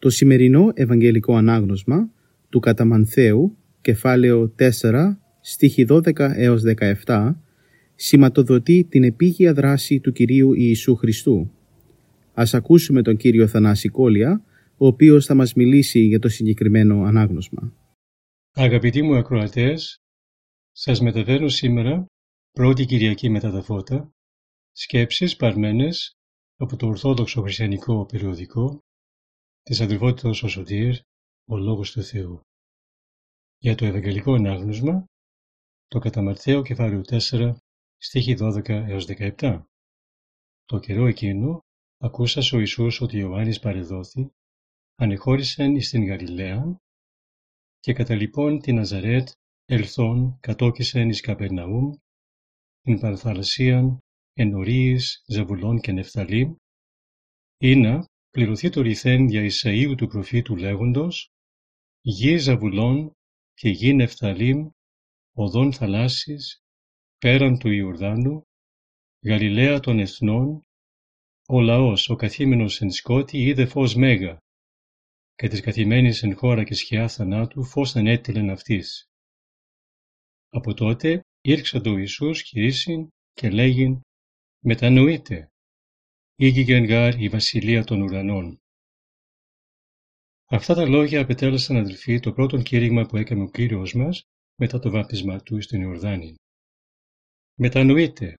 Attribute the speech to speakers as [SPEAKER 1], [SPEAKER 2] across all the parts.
[SPEAKER 1] Το σημερινό Ευαγγελικό Ανάγνωσμα του Καταμανθέου, κεφάλαιο 4, στίχη 12 έως 17, σηματοδοτεί την επίγεια δράση του Κυρίου Ιησού Χριστού. Ας ακούσουμε τον Κύριο Θανάση Κόλια, ο οποίος θα μας μιλήσει για το συγκεκριμένο ανάγνωσμα.
[SPEAKER 2] Αγαπητοί μου ακροατές, σας μεταφέρω σήμερα, πρώτη Κυριακή μετά τα φώτα, σκέψεις παρμένες από το Ορθόδοξο Χριστιανικό Περιοδικό της αδελφότητας ο Σωτήρ, ο Λόγος του Θεού. Για το Ευαγγελικό Ανάγνωσμα, το κατά Ματθαίο κεφάλαιο 4, στίχη 12 έως 17. Το καιρό εκείνο, ακούσας ο Ιησούς ότι Ιωάννης παρεδόθη, ανεχώρησεν εις την Γαλιλαία και κατά λοιπόν την Ναζαρέτ ελθόν κατόκισεν εις Καπερναούμ, την Παρθαλασσίαν εν ορίης Ζαβουλών και Νεφθαλήμ, να πληρωθεί το ρηθέν δια Ισαΐου του προφήτου λέγοντος «Γη Ζαβουλών και γη Νεφθαλήμ, οδόν θαλάσσης, πέραν του Ιορδάνου, Γαλιλαία των εθνών, ο λαός, ο καθήμενος εν σκότη, είδε φως μέγα, και της καθημένης εν χώρα και σκιά θανάτου φως ανέτειλεν αυτής. Από τότε ήρξε το Ιησούς κηρύσιν και λέγειν «Μετανοείτε, ήγηγεν γάρ η βασιλεία των ουρανών». Αυτά τα λόγια απετέλεσαν αδελφοί το πρώτο κήρυγμα που έκανε ο Κύριος μας μετά το βάπτισμά του στην Ιορδάνη. Μετανοείτε,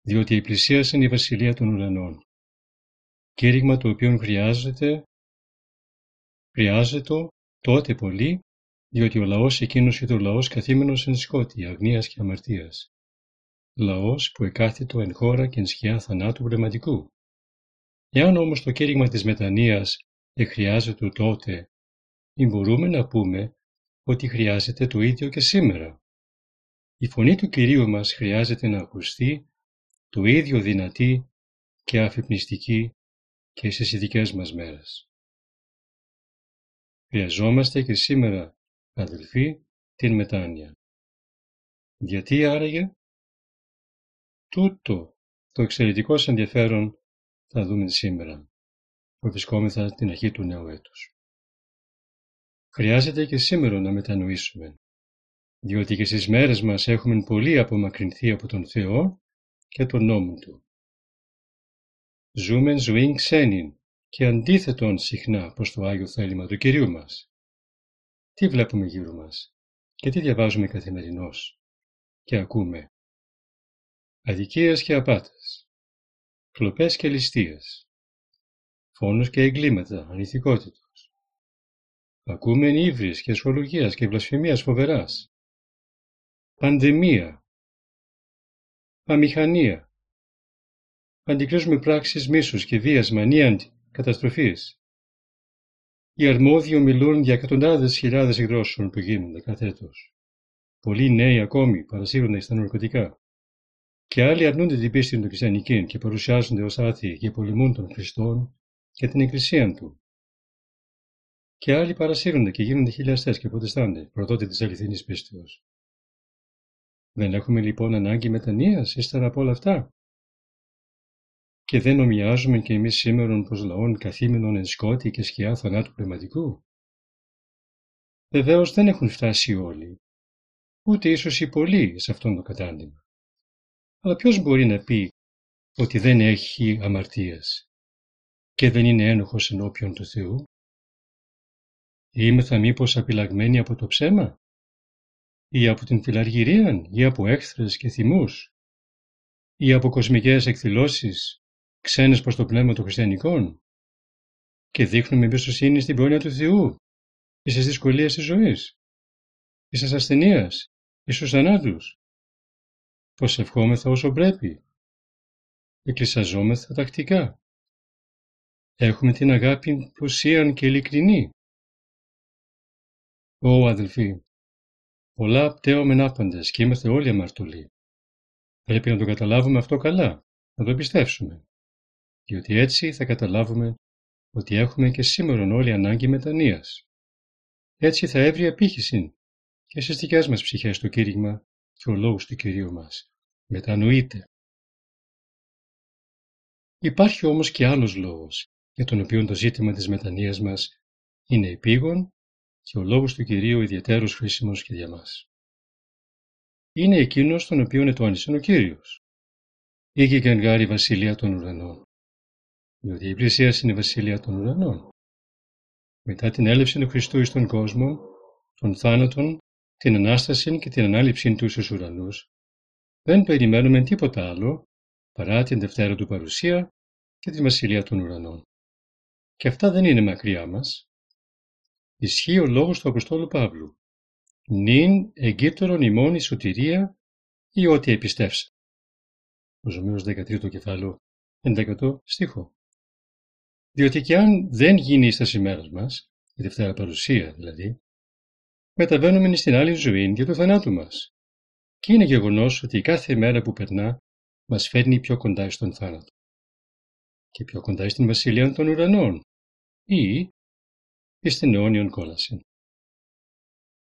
[SPEAKER 2] διότι πλησίασαν η βασιλεία των ουρανών. Κήρυγμα το οποίο χρειάζεται, χρειάζεται τότε πολύ, διότι ο λαός εκείνος ήταν ο λαός καθήμενος εν σκότη, αγνίας και αμαρτίας. Λαός που εκάθιτο εν χώρα και εν σκιά θανάτου πνευματικού. Εάν όμως το κήρυγμα της μετανοίας εχρειάζεται τότε, ή μπορούμε να πούμε ότι χρειάζεται το ίδιο και σήμερα. Η φωνή του Κυρίου μας χρειάζεται να ακουστεί το ίδιο δυνατή και αφυπνιστική και στις ειδικές μας μέρες. Χρειαζόμαστε και σήμερα, αδελφοί, την μετάνοια. Γιατί άραγε; Τούτο το εξαιρετικό ενδιαφέρον θα δούμε σήμερα, που βρισκόμεθα την αρχή του νέου έτους. Χρειάζεται και σήμερα να μετανοήσουμε, διότι και στις μέρες μας έχουμε πολύ απομακρυνθεί από τον Θεό και τον νόμο Του. Ζούμε ζωή ξένην και αντίθετον συχνά προς το Άγιο θέλημα του Κυρίου μας. Τι βλέπουμε γύρω μας και τι διαβάζουμε καθημερινώς και ακούμε. Αδικίες και απάτες, κλοπές και ληστείες, φόνος και εγκλήματα, ανηθικότητος. Ακούμε ύβρις και ασχολογίας και βλασφημίας φοβεράς. Πανδημία, αμηχανία. Αντικρίζουμε πράξεις μίσους και βίας μανίαν καταστροφής. Οι αρμόδιοι μιλούν για εκατοντάδες χιλιάδες εκδρόσεων που γίνονται κάθε έτος. Πολλοί νέοι ακόμη παρασύρονται στα ναρκωτικά. Και άλλοι αρνούνται την πίστη του χριστιανική και παρουσιάζονται ως άθιοι και πολεμούν τον Χριστόν και την Εκκλησία του. Και άλλοι παρασύρονται και γίνονται χιλιαστές και προτεστάντε, προδότε της αληθινής πίστεως. Δεν έχουμε λοιπόν ανάγκη μετανοίας ύστερα από όλα αυτά; Και δεν ομοιάζουμε και εμείς σήμερα πως λαών καθήμενων εν σκότη και σκιά θανάτου πνευματικού; Βεβαίως δεν έχουν φτάσει όλοι, ούτε ίσως οι πολλοί σε αυτόν το κατάντημα. Αλλά ποιος μπορεί να πει ότι δεν έχει αμαρτίες και δεν είναι ένοχος ενώπιον του Θεού; Είμεθα μήπως απειλαγμένοι από το ψέμα; Ή από την φιλαργυρία ή από έχθρες και θυμούς; Ή από κοσμικές εκδηλώσεις ξένες προς το πνεύμα των χριστιανικών; Και δείχνουμε εμπιστοσύνη στην πρόνοια του Θεού ή στις δυσκολίες της ζωής, ή στις ασθενείας, ή στους θανάτους. Προσευχόμεθα όσο πρέπει. Εκκλησιαζόμεθα τακτικά. Έχουμε την αγάπη πλουσίαν και ειλικρινή. Ω αδελφοί, πολλά πτέωμεν άπαντες και είμαστε όλοι αμαρτωλοί. Πρέπει να το καταλάβουμε αυτό καλά, να το πιστέψουμε. Διότι έτσι θα καταλάβουμε ότι έχουμε και σήμερα όλοι ανάγκη μετανοίας. Έτσι θα έβρει επίχυση και στις δικές μας ψυχές το κήρυγμα και ο λόγος του Κυρίου μας. Μετανοείτε. Υπάρχει όμως και άλλος λόγος για τον οποίο το ζήτημα της μετανοίας μας είναι επίγον και ο λόγος του Κυρίου ιδιαίτερος χρήσιμος και για μας. Είναι εκείνος τον οποίο ετώνησε ο Κύριος. Ήγε και η βασιλεία των ουρανών. Διότι η πλησίαση είναι η βασιλεία των ουρανών. Μετά την έλευση του Χριστού εις τον κόσμο, τον θάνατον, την Ανάσταση και την Ανάληψή του στους ουρανούς, δεν περιμένουμε τίποτα άλλο παρά την Δευτέρα του παρουσία και τη Βασιλεία των ουρανών. Και αυτά δεν είναι μακριά μας. Ισχύει ο λόγος του Αποστόλου Παύλου. Νυν εγκύτερον ημών η σωτηρία ή ό,τι επιστεύσα. Ο Ζωμίος 13 κεφάλαιο 11 στίχο. Διότι και αν δεν γίνει στα ημέρα μας, η Δευτέρα Παρουσία δηλαδή, μεταβαίνουμε στην άλλη ζωή για το θανάτου μας. Και είναι γεγονός ότι κάθε μέρα που περνά μας φέρνει πιο κοντά στον θάνατο. Και πιο κοντά στην βασιλεία των ουρανών ή στην αιώνιον κόλαση.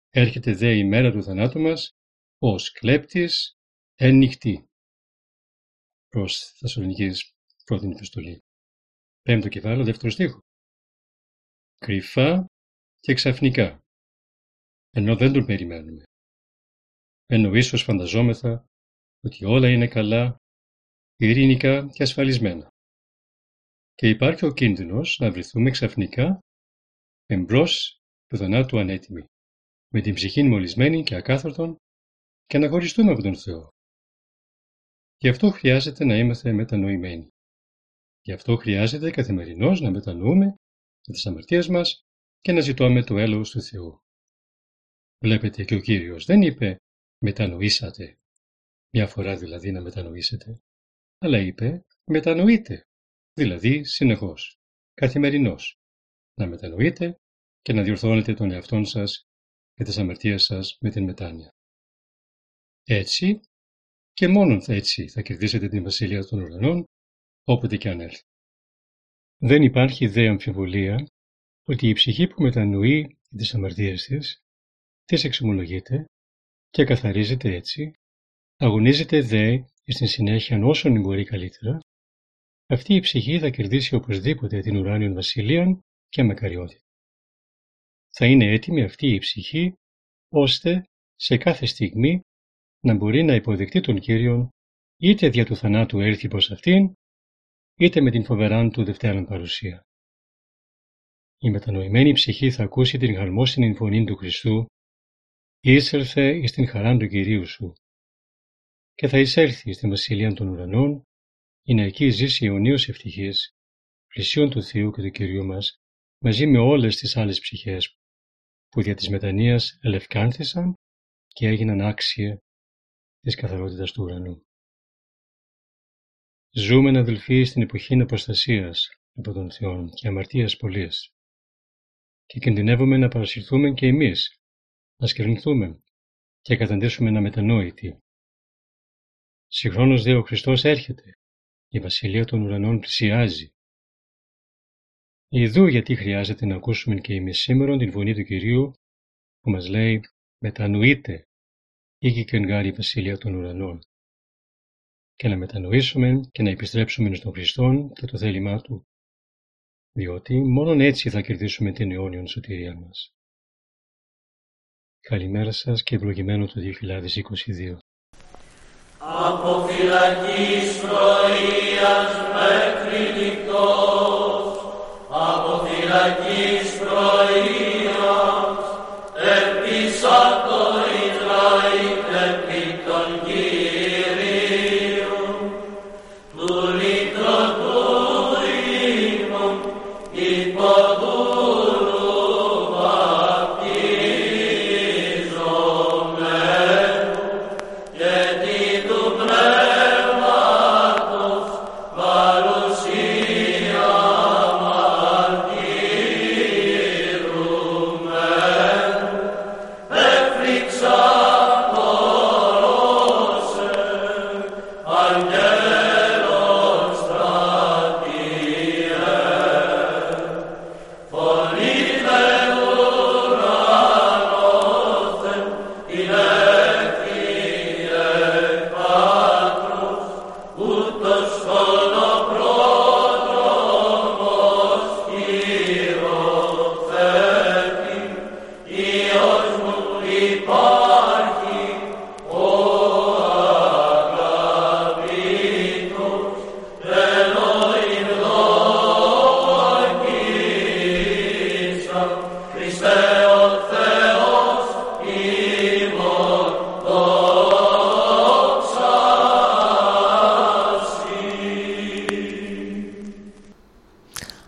[SPEAKER 2] Έρχεται δε η μέρα του θανάτου μας ως κλέπτης εν νυχτή. Προς Θεσσαλονικής πρώτη επιστολή. Πέμπτο κεφάλαιο, δεύτερο στίχο. Κρυφά και ξαφνικά, ενώ δεν τον περιμένουμε. Ενώ ίσως φανταζόμεθα ότι όλα είναι καλά, ειρηνικά και ασφαλισμένα. Και υπάρχει ο κίνδυνος να βρεθούμε ξαφνικά εμπρός του θανάτου ανέτοιμοι, με την ψυχή μολυσμένη και ακάθαρτον και να χωριστούμε από τον Θεό. Γι' αυτό χρειάζεται να είμαστε μετανοημένοι. Γι' αυτό χρειάζεται καθημερινώς να μετανοούμε με τις αμαρτίες μας και να ζητούμε το έλεος του Θεού. Βλέπετε και ο Κύριος δεν είπε μετανοήσατε, μια φορά δηλαδή να μετανοήσετε, αλλά είπε μετανοείτε, δηλαδή συνεχώς, καθημερινώς, να μετανοείτε και να διορθώνετε τον εαυτό σας και τις αμαρτίες σας με την μετάνοια. Έτσι και μόνον έτσι θα κερδίσετε την Βασιλεία των Ουρανών όποτε και αν έρθει. Δεν υπάρχει δε αμφιβολία ότι η ψυχή που μετανοεί τις αμαρτίες της, τις εξομολογείται και καθαρίζεται έτσι, αγωνίζεται δε στην συνέχεια όσον μπορεί καλύτερα, αυτή η ψυχή θα κερδίσει οπωσδήποτε την ουράνιον βασιλείαν και μακαριότητα. Θα είναι έτοιμη αυτή η ψυχή, ώστε σε κάθε στιγμή να μπορεί να υποδεχτεί τον Κύριον είτε δια του θανάτου έρθει προς αυτήν, είτε με την φοβεράν του δευτέραν παρουσία. Η μετανοημένη ψυχή θα ακούσει την χαρμόσυνη φωνή του Χριστού «Ήσελθε εις την χαρά του Κυρίου σου» και θα εισέλθει στην Βασιλεία των Ουρανών ή να εκεί ζήσει αιωνίως ευτυχής, πλησίον του Θεού και του Κυρίου μας, μαζί με όλες τις άλλες ψυχές που δια της μετανοίας ελευκάνθησαν και έγιναν άξια της καθαρότητας του ουρανού. Ζούμε, αδελφοί, στην εποχή αποστασίας από τον Θεό και αμαρτίας πολλής και κινδυνεύουμε να παρασυρθούμε και εμείς, να σκερνηθούμε και καταντήσουμε να μετανόητοι. Συγχρόνως δε ο Χριστός έρχεται, η Βασιλεία των Ουρανών πλησιάζει. Ιδού γιατί χρειάζεται να ακούσουμε και εμείς σήμερα την φωνή του Κυρίου που μας λέει «Μετανοείτε, ήγη και η Βασιλεία των Ουρανών» και να μετανοήσουμε και να επιστρέψουμε στον Χριστό και το θέλημά Του, διότι μόνον έτσι θα κερδίσουμε την αιώνιον σωτηρία μας. Καλημέρα σας και ευλογημένο το 2022.
[SPEAKER 3] Από φυλακής πρωίας μέχρι νυχτός, από φυλακής πρωίας,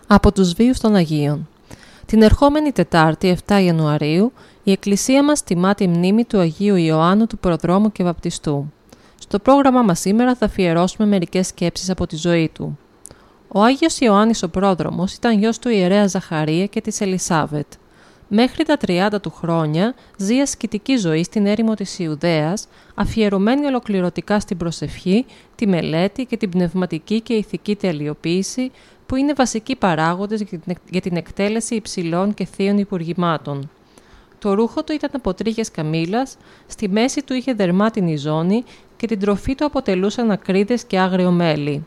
[SPEAKER 4] από τους βίους των Αγίων. Την ερχόμενη Τετάρτη, 7 Ιανουαρίου, η Εκκλησία μας τιμά τη μνήμη του Αγίου Ιωάννου του Προδρόμου και Βαπτιστού. Στο πρόγραμμα μας σήμερα θα αφιερώσουμε μερικές σκέψεις από τη ζωή του. Ο Άγιος Ιωάννης ο Πρόδρομος ήταν γιος του ιερέα Ζαχαρία και της Ελισάβετ. Μέχρι τα 30 του χρόνια ζει ασκητική ζωή στην έρημο της Ιουδαίας, αφιερωμένη ολοκληρωτικά στην προσευχή, τη μελέτη και την πνευματική και ηθική τελειοποίηση, που είναι βασικοί παράγοντες για την εκτέλεση υψηλών και θείων υπουργημάτων. Το ρούχο του ήταν από τρίχες καμήλας, στη μέση του είχε δερμάτινη ζώνη και την τροφή του αποτελούσαν ακρίδες και άγριο μέλι.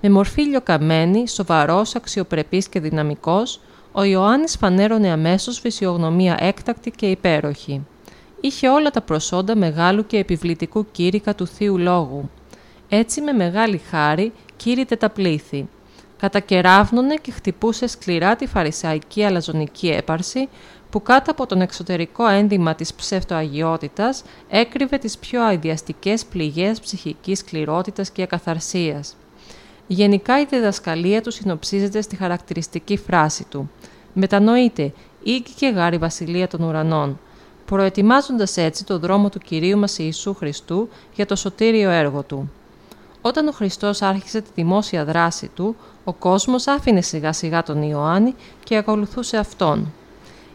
[SPEAKER 4] Με μορφή λιοκαμένη, σοβαρός, αξιοπρεπής και δυναμικός, ο Ιωάννης φανέρωνε αμέσως φυσιογνωμία έκτακτη και υπέροχη. Είχε όλα τα προσόντα μεγάλου και επιβλητικού κήρυκα του Θείου Λόγου. Έτσι με μεγάλη χάρη κήρυτε τα πλήθη κατακεράβνωνε και χτυπούσε σκληρά τη φαρισαϊκή αλαζονική έπαρση που κάτω από τον εξωτερικό ένδυμα της ψευτοαγιότητας έκρυβε τις πιο αειδιαστικές πληγές ψυχικής σκληρότητας και ακαθαρσίας. Γενικά η διδασκαλία του συνοψίζεται στη χαρακτηριστική φράση του «Μετανοείτε, οίκη και γάρη βασιλεία των ουρανών», προετοιμάζοντας έτσι το δρόμο του Κυρίου μας Ιησού Χριστού για το σωτήριο έργο Του. Όταν ο Χριστός άρχισε τη δημόσια δράση του, ο κόσμος άφηνε σιγά σιγά τον Ιωάννη και ακολουθούσε αυτόν.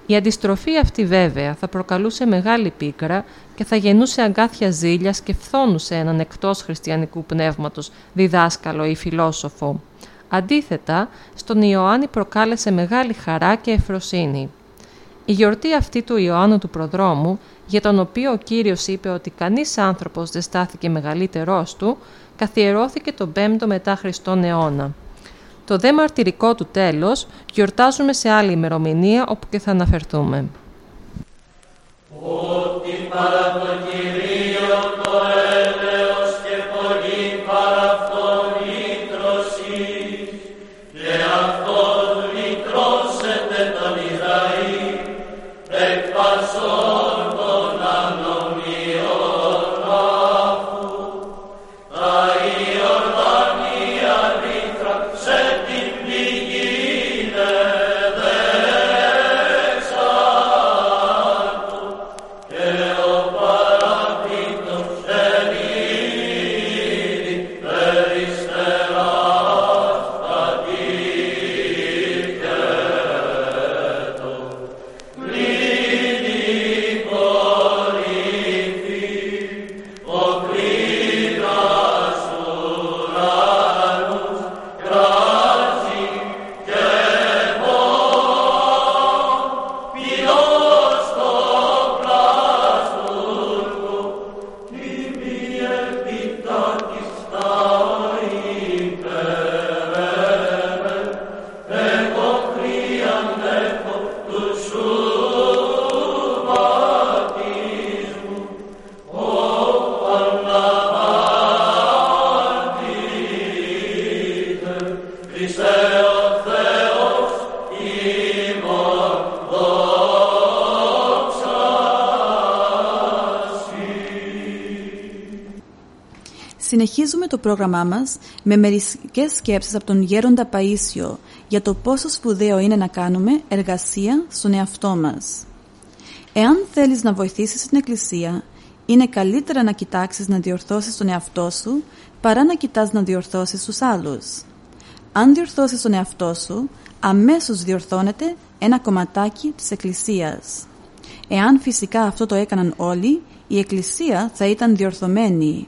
[SPEAKER 4] Η αντιστροφή αυτή βέβαια θα προκαλούσε μεγάλη πίκρα και θα γεννούσε αγκάθια ζήλιας και φθόνουσε έναν εκτός χριστιανικού πνεύματος διδάσκαλο ή φιλόσοφο. Αντίθετα, στον Ιωάννη προκάλεσε μεγάλη χαρά και εφροσύνη. Η γιορτή αυτή του Ιωάννου του Προδρόμου, για τον οποίο ο Κύριος είπε ότι κανείς άνθρωπος δεν στάθηκε μεγαλύτερός του, καθιερώθηκε τον 5ο μετά Χριστόν αιώνα. Το δε μαρτυρικό του τέλος γιορτάζουμε σε άλλη ημερομηνία όπου και θα αναφερθούμε.
[SPEAKER 3] Ότι παρά το
[SPEAKER 5] Συνεχίζουμε το πρόγραμμά μας με μερικές σκέψεις από τον Γέροντα Παΐσιο για το πόσο σπουδαίο είναι να κάνουμε εργασία στον εαυτό μας. Εάν θέλεις να βοηθήσεις την Εκκλησία, είναι καλύτερα να κοιτάξεις να διορθώσεις τον εαυτό σου παρά να κοιτάς να διορθώσεις τους άλλους. Αν διορθώσεις τον εαυτό σου, αμέσως διορθώνεται ένα κομματάκι της Εκκλησίας. Εάν φυσικά αυτό το έκαναν όλοι, η Εκκλησία θα ήταν διορθωμένη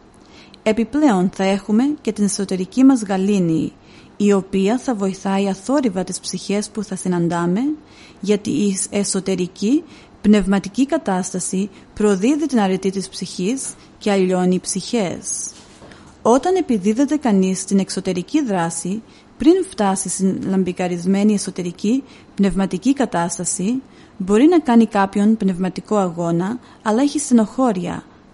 [SPEAKER 5] Επιπλέον θα έχουμε και την εσωτερική μας γαλήνη, η οποία θα βοηθάει αθόρυβα τις ψυχές που θα συναντάμε, γιατί η εσωτερική πνευματική κατάσταση προδίδει την αρετή της ψυχής και αλλιώνει ψυχές. Όταν επιδίδεται κανείς στην εξωτερική δράση, πριν φτάσει στην λαμπικαρισμένη εσωτερική πνευματική κατάσταση, μπορεί να κάνει κάποιον πνευματικό αγώνα, αλλά έχει στενοχώρια,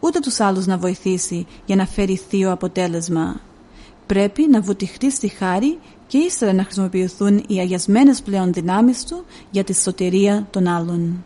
[SPEAKER 5] ούτε τους άλλους να βοηθήσει για να φέρει θείο αποτέλεσμα. Πρέπει να βουτυχτεί στη χάρη και ύστερα να χρησιμοποιηθούν οι αγιασμένες πλέον δυνάμεις του για τη σωτηρία των άλλων.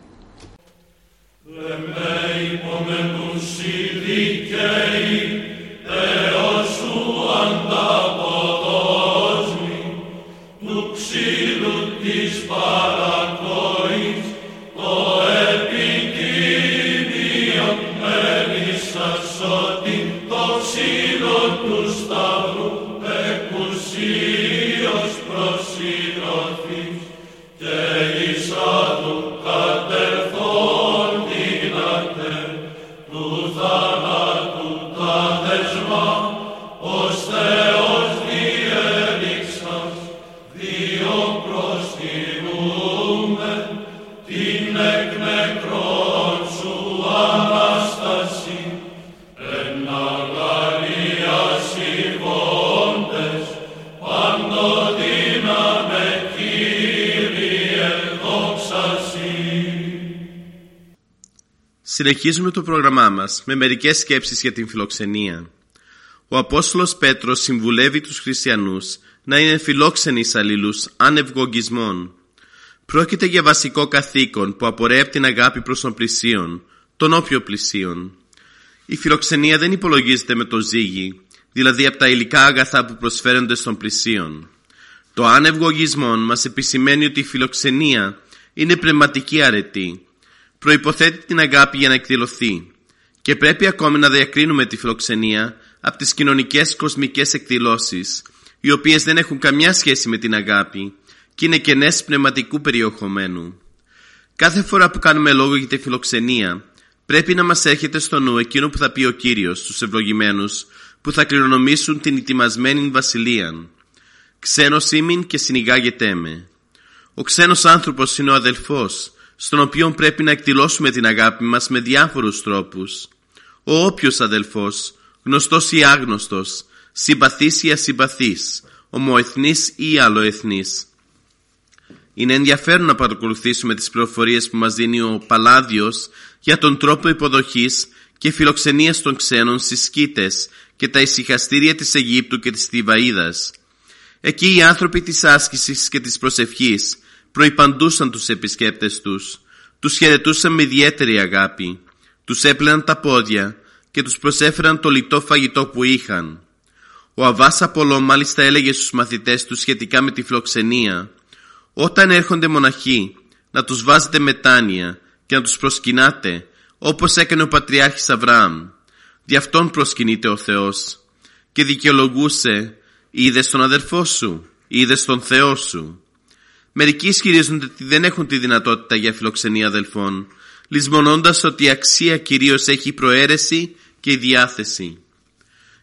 [SPEAKER 6] Συνεχίζουμε το πρόγραμμά μας με μερικές σκέψεις για την φιλοξενία. Ο Απόστολος Πέτρος συμβουλεύει τους χριστιανούς να είναι φιλόξενοι σ' αλλήλους ανευγογγισμών. Πρόκειται για βασικό καθήκον που απορρέει από την αγάπη προς τον πλησίον, τον όποιο πλησίον. Η φιλοξενία δεν υπολογίζεται με το ζύγι, δηλαδή από τα υλικά αγαθά που προσφέρονται στον πλησίον. Το ανευγογισμόν μας επισημαίνει ότι η φιλοξενία είναι πνευματική αρετή, προϋποθέτει την αγάπη για να εκδηλωθεί και πρέπει ακόμη να διακρίνουμε τη φιλοξενία από τις κοινωνικές κοσμικές εκδηλώσεις οι οποίες δεν έχουν καμιά σχέση με την αγάπη και είναι κενές πνευματικού περιεχομένου. Κάθε φορά που κάνουμε λόγο για τη φιλοξενία πρέπει να μας έρχεται στο νου εκείνο που θα πει ο Κύριος στους ευλογημένους που θα κληρονομήσουν την ετοιμασμένη βασιλεία. Ξένος ήμιν και συνηγάγετέ με. Ο ξένος άνθρωπος είναι ο αδελφός στον οποίο πρέπει να εκδηλώσουμε την αγάπη μας με διάφορους τρόπους. Ο όποιος αδελφός, γνωστός ή άγνωστος, συμπαθής ή ασυμπαθής, ομοεθνής ή αλλοεθνής. Είναι ενδιαφέρον να παρακολουθήσουμε τις πληροφορίες που μας δίνει ο Παλάδιος για τον τρόπο υποδοχής και φιλοξενίας των ξένων στις Σκήτες και τα ησυχαστήρια της Αιγύπτου και της Θηβαΐδας. Εκεί οι άνθρωποι της άσκησης και της προσευχής προϋπαντούσαν τους επισκέπτες τους, τους χαιρετούσαν με ιδιαίτερη αγάπη, τους έπλαιναν τα πόδια και τους προσέφεραν το λιτό φαγητό που είχαν. Ο Αβάς Απολό μάλιστα έλεγε στους μαθητές τους σχετικά με τη φιλοξενία «Όταν έρχονται μοναχοί, να τους βάζετε μετάνοια και να τους προσκυνάτε, όπως έκανε ο Πατριάρχης Αβραάμ. Δι' αυτόν προσκυνείται ο Θεός. Και δικαιολογούσε «Είδες τον αδερφό σου, είδες τον Θεό σου». Μερικοί ισχυρίζονται ότι δεν έχουν τη δυνατότητα για φιλοξενία αδελφών, λησμονώντας ότι η αξία κυρίως έχει η προαίρεση και η διάθεση.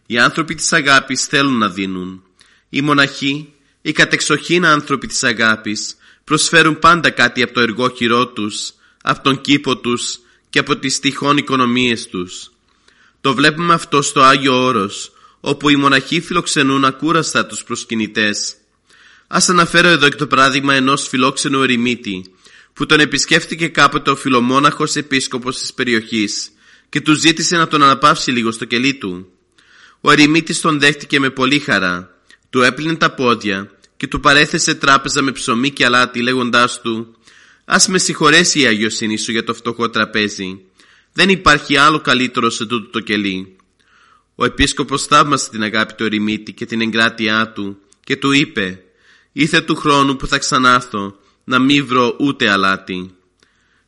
[SPEAKER 6] Οι άνθρωποι της αγάπης θέλουν να δίνουν. Οι μοναχοί, οι κατεξοχήν άνθρωποι της αγάπης, προσφέρουν πάντα κάτι από το εργόχειρό τους, από τον κήπο τους και από τις τυχόν οικονομίες τους. Το βλέπουμε αυτό στο Άγιο Όρος, όπου οι μοναχοί φιλοξενούν ακούραστα τους προσκυνητές Ας αναφέρω εδώ και το παράδειγμα ενός φιλόξενου ερημίτη που τον επισκέφτηκε κάποτε ο φιλομόναχος επίσκοπος της περιοχής και του ζήτησε να τον αναπαύσει λίγο στο κελί του. Ο ερημίτης τον δέχτηκε με πολύ χαρά, του έπλυνε τα πόδια και του παρέθεσε τράπεζα με ψωμί και αλάτι λέγοντάς του «Ας με συγχωρέσει η αγιοσύνη σου για το φτωχό τραπέζι. Δεν υπάρχει άλλο καλύτερο σε τούτο το κελί». Ο επίσκοπος θαύμασε την αγάπη του ερημίτη και την εγκράτειά του και του είπε «Ήθε του χρόνου που θα ξανάρθω να μην βρω ούτε αλάτι».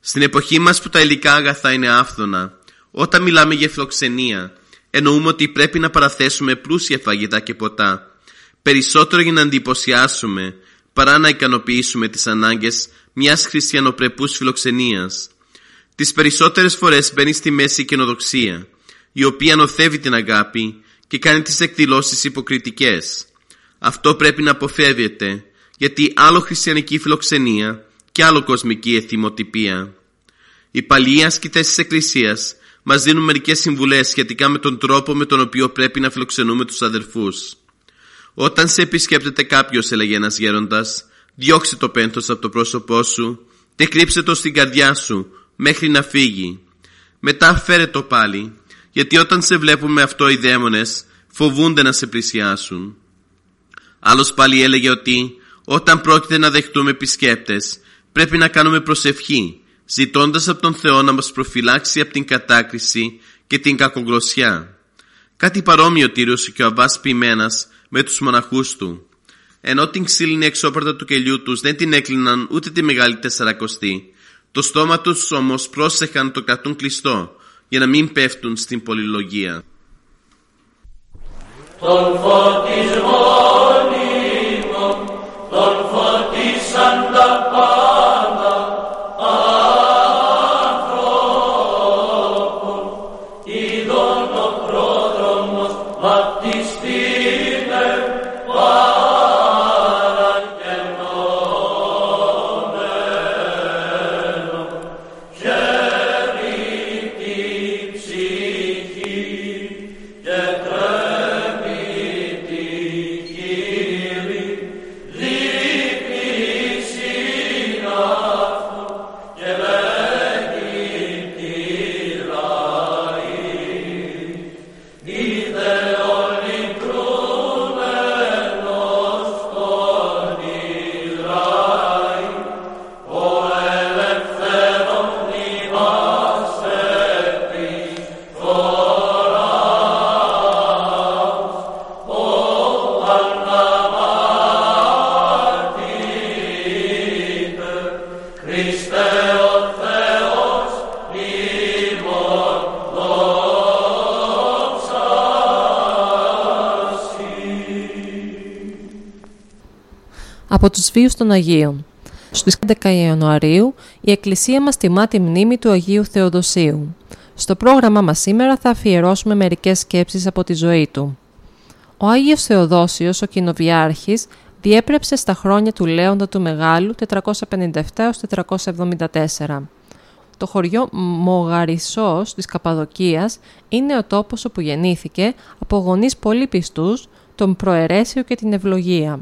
[SPEAKER 6] Στην εποχή μας που τα υλικά αγαθά είναι άφθονα, όταν μιλάμε για φιλοξενία, εννοούμε ότι πρέπει να παραθέσουμε πλούσια φαγητά και ποτά, περισσότερο για να εντυπωσιάσουμε παρά να ικανοποιήσουμε τις ανάγκες μιας χριστιανοπρεπούς φιλοξενίας. Τις περισσότερες φορές μπαίνει στη μέση η καινοδοξία, η οποία νοθεύει την αγάπη και κάνει τις εκδηλώσεις υποκριτικές. Αυτό πρέπει να αποφεύγεται, γιατί άλλο χριστιανική φιλοξενία και άλλο κοσμική εθιμοτυπία. Οι παλιοί ασκητές της Εκκλησίας μας δίνουν μερικές συμβουλές σχετικά με τον τρόπο με τον οποίο πρέπει να φιλοξενούμε τους αδερφούς. Όταν σε επισκέπτεται κάποιος, έλεγε ένας γέροντας, διώξε το πένθος από το πρόσωπό σου και κρύψε το στην καρδιά σου μέχρι να φύγει. Μετά φέρε το πάλι, γιατί όταν σε βλέπουν με αυτό οι δαίμονες φοβούνται να σε πλησιάσουν. Άλλος πάλι έλεγε ότι όταν πρόκειται να δεχτούμε επισκέπτες πρέπει να κάνουμε προσευχή ζητώντας από τον Θεό να μας προφυλάξει από την κατάκριση και την κακογλωσιά. Κάτι παρόμοιο τήρησε και ο Αβάς Ποιμένας με τους μοναχούς του. Ενώ την ξύλινη εξώπορτα του κελιού τους δεν την έκλειναν ούτε τη μεγάλη τεσσαρακοστή, το στόμα τους όμως πρόσεχαν το κρατούν κλειστό για να μην πέφτουν στην πολυλογία.
[SPEAKER 3] Τον φωτισμό
[SPEAKER 4] από τους βίους των Αγίων. Στις 11 Ιανουαρίου η Εκκλησία μας τιμά τη μνήμη του Αγίου Θεοδοσίου. Στο πρόγραμμά μας σήμερα θα αφιερώσουμε μερικές σκέψεις από τη ζωή του. Ο Άγιος Θεοδόσιος, ο κοινοβιάρχης, διέπρεψε στα χρόνια του Λέοντα του Μεγάλου 457-474. Το χωριό Μογαρισός της Καπαδοκίας είναι ο τόπος όπου γεννήθηκε από γονείς πολύ πιστούς, τον Προαιρέσιο και την Ευλογία.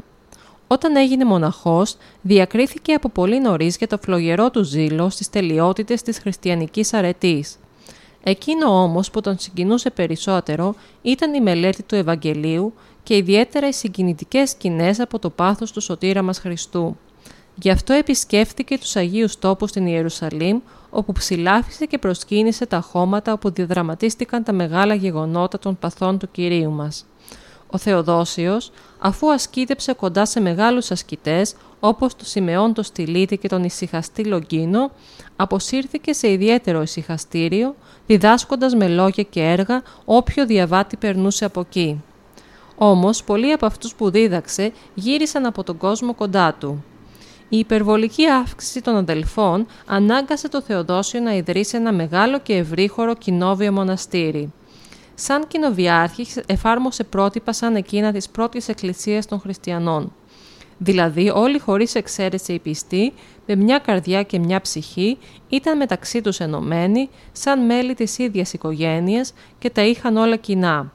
[SPEAKER 4] Όταν έγινε μοναχός, διακρίθηκε από πολύ νωρίς για το φλογερό του ζήλο στις τελειότητες της χριστιανικής αρετής. Εκείνο όμως που τον συγκινούσε περισσότερο ήταν η μελέτη του Ευαγγελίου και ιδιαίτερα οι συγκινητικές σκηνές από το πάθος του σωτήρα μας Χριστού. Γι' αυτό επισκέφθηκε τους Αγίους τόπους στην Ιερουσαλήμ, όπου ψηλάφισε και προσκύνησε τα χώματα όπου διαδραματίστηκαν τα μεγάλα γεγονότα των παθών του Κυρίου μας. Ο Θεοδόσιος, αφού ασκήτεψε κοντά σε μεγάλους ασκητές, όπως το Σιμεών το Στυλίτη και τον ησυχαστή Λογκίνο, αποσύρθηκε σε ιδιαίτερο ησυχαστήριο, διδάσκοντας με λόγια και έργα όποιο διαβάτη περνούσε από εκεί. Όμως, πολλοί από αυτούς που δίδαξε γύρισαν από τον κόσμο κοντά του. Η υπερβολική αύξηση των αδελφών ανάγκασε το Θεοδόσιο να ιδρύσει ένα μεγάλο και ευρύχωρο κοινόβιο μοναστήρι σαν κοινοβιάρχη εφάρμοσε πρότυπα σαν εκείνα της πρώτης εκκλησίας των χριστιανών. Δηλαδή όλοι χωρίς εξαίρεση οι πιστοί, με μια καρδιά και μια ψυχή, ήταν μεταξύ τους ενωμένοι, σαν μέλη της ίδιας οικογένειας και τα είχαν όλα κοινά.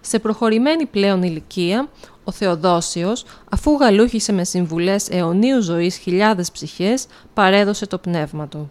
[SPEAKER 4] Σε προχωρημένη πλέον ηλικία, ο Θεοδόσιος, αφού γαλούχησε με συμβουλές αιωνίου ζωής χιλιάδες ψυχές, παρέδωσε το πνεύμα του.